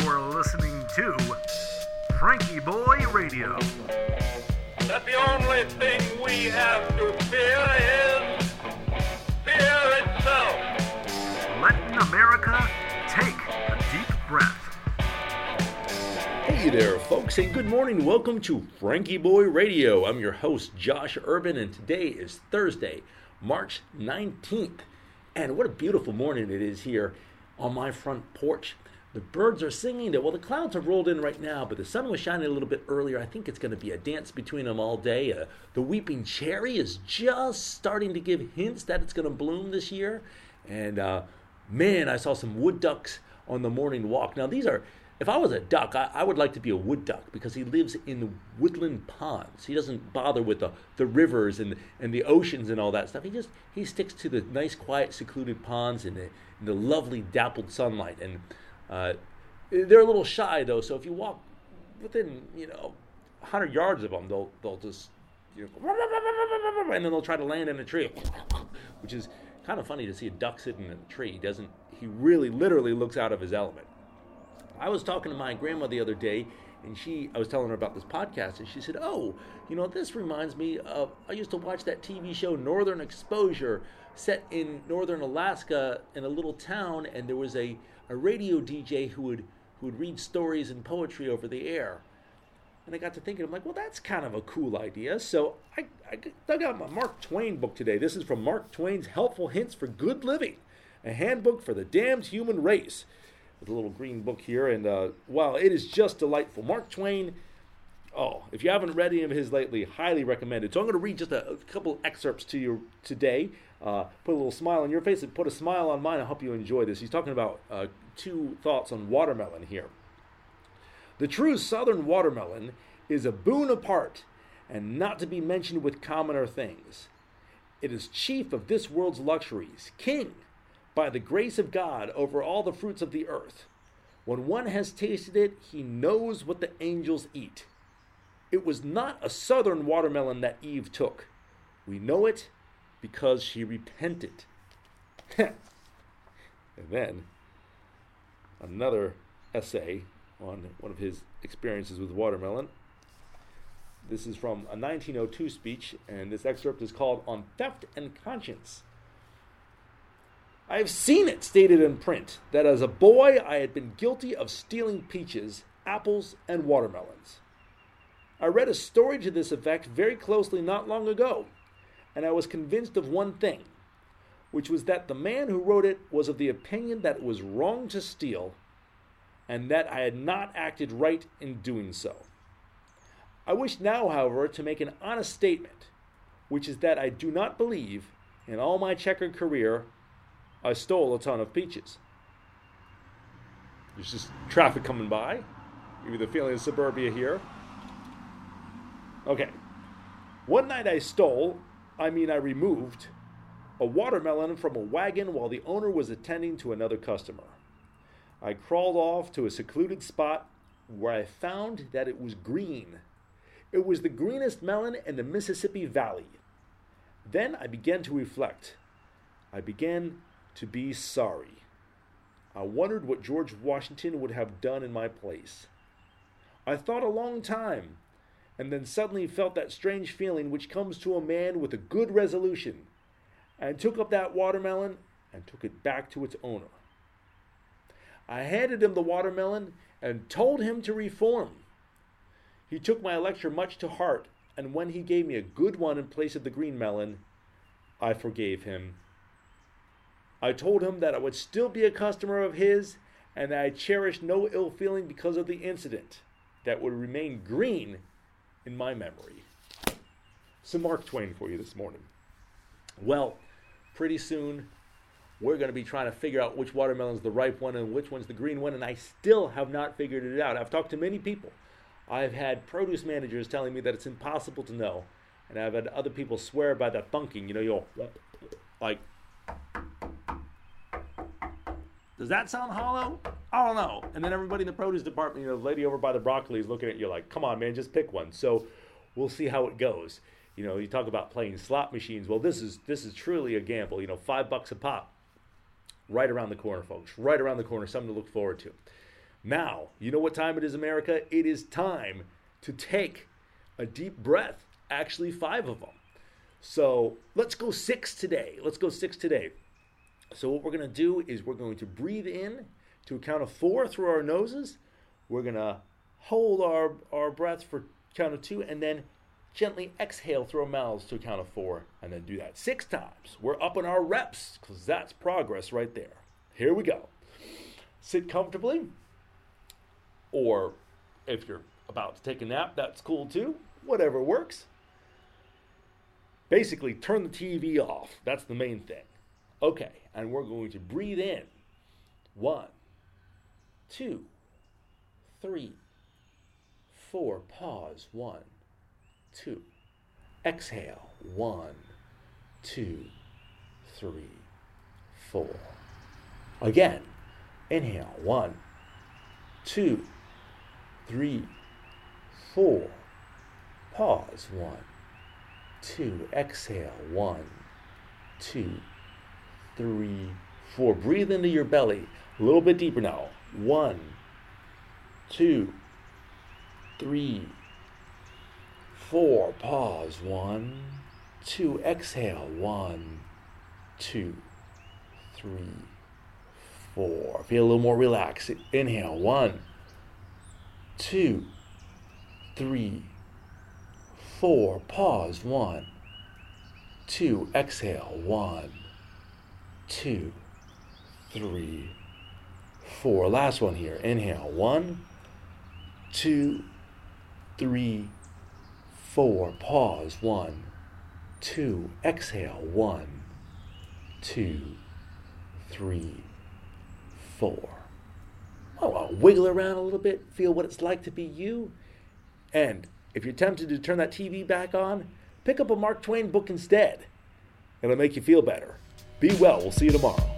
You're listening to FrankieBoi Radio. that the only thing we have to fear is fear itself. Letting America take a deep breath. Hey there, folks, and good morning. Welcome to FrankieBoi Radio. I'm your host, Josh Urban, and today is Thursday, March 19th. And what a beautiful morning it is here on my front porch. The birds are singing. That, well, the clouds have rolled in right now, but the sun was shining a little bit earlier. I think it's going to be a dance between them all day. Uh, the weeping cherry is just starting to give hints that it's going to bloom this year. And uh, man, I saw some wood ducks on the morning walk. Now, these are if I was a duck, I, I, would like to be a wood duck because he lives in woodland ponds. He doesn't bother with the, the rivers and, and the oceans and all that stuff. He just he sticks to the nice, quiet, secluded ponds and the, and the lovely dappled sunlight. And uh, they're a little shy though, so if you walk within you know 100 yards of them, they'll they'll just you know, and then they'll try to land in a tree, which is kind of funny to see a duck sitting in a tree. He doesn't he really literally looks out of his element. I was talking to my grandma the other day, and she, I was telling her about this podcast, and she said, "Oh, you know, this reminds me of I used to watch that TV show Northern Exposure, set in northern Alaska in a little town, and there was a, a radio DJ who would who would read stories and poetry over the air." And I got to thinking, I'm like, well, that's kind of a cool idea. So I, I dug out my Mark Twain book today. This is from Mark Twain's Helpful Hints for Good Living, a handbook for the damned human race with a little green book here. And uh, wow, it is just delightful. Mark Twain. Oh, if you haven't read any of his lately, highly recommended. So I'm going to read just a, a couple excerpts to you today. Uh, put a little smile on your face and put a smile on mine. I hope you enjoy this. He's talking about uh, two thoughts on watermelon here. The true southern watermelon is a boon apart and not to be mentioned with commoner things. It is chief of this world's luxuries, king by the grace of God over all the fruits of the earth. When one has tasted it, he knows what the angels eat. It was not a southern watermelon that Eve took. We know it because she repented. and then another essay on one of his experiences with watermelon. This is from a 1902 speech, and this excerpt is called On Theft and Conscience. I have seen it stated in print that as a boy I had been guilty of stealing peaches, apples, and watermelons. I read a story to this effect very closely not long ago, and I was convinced of one thing, which was that the man who wrote it was of the opinion that it was wrong to steal, and that I had not acted right in doing so. I wish now, however, to make an honest statement, which is that I do not believe, in all my checkered career, I stole a ton of peaches. There's just traffic coming by. Give you the feeling of suburbia here. Okay. One night I stole, I mean, I removed, a watermelon from a wagon while the owner was attending to another customer. I crawled off to a secluded spot where I found that it was green. It was the greenest melon in the Mississippi Valley. Then I began to reflect. I began to be sorry. I wondered what George Washington would have done in my place. I thought a long time, and then suddenly felt that strange feeling which comes to a man with a good resolution, and took up that watermelon and took it back to its owner. I handed him the watermelon and told him to reform. He took my lecture much to heart, and when he gave me a good one in place of the green melon, I forgave him I told him that I would still be a customer of his and that I cherished no ill feeling because of the incident that would remain green in my memory. Some Mark Twain for you this morning. Well, pretty soon we're going to be trying to figure out which watermelon's the ripe one and which one's the green one, and I still have not figured it out. I've talked to many people. I've had produce managers telling me that it's impossible to know, and I've had other people swear by that thunking. You know, you'll like does that sound hollow? I don't know. And then everybody in the produce department, you know, the lady over by the broccoli is looking at you like, come on, man, just pick one. So we'll see how it goes. You know, you talk about playing slot machines. Well, this is this is truly a gamble. You know, five bucks a pop, right around the corner, folks. Right around the corner, something to look forward to. Now, you know what time it is, America? It is time to take a deep breath, actually, five of them. So let's go six today. Let's go six today. So, what we're to do is we're going to breathe in to a count of four through our noses. We're going to hold our, our breath for count of two and then gently exhale through our mouths to a count of four and then do that six times. We're up on our reps because that's progress right there. Here we go. Sit comfortably, or if you're about to take a nap, that's cool too. Whatever works. Basically, turn the TV off. That's the main thing. Okay, and we're going to breathe in. One, two, three, four. Pause. One, two. Exhale. One, two, three, four. Again. Inhale. One, two, three, four. Pause. One, two. Exhale. One, two, three, four. Breathe into your belly. A little bit deeper now. One, two, three, four. Pause. One, two. Exhale. One, two, three, four. Feel a little more relaxed. Inhale. One, two, three, four. Pause. One, two. Exhale. One, two, three, four. Last one here. Inhale. One, two, three, four. Pause. One, two. Exhale. One, two, three, four. Oh, I'll wiggle around a little bit, feel what it's like to be you. And if you're tempted to turn that TV back on, pick up a Mark Twain book instead. It'll make you feel better. Be well. We'll see you tomorrow.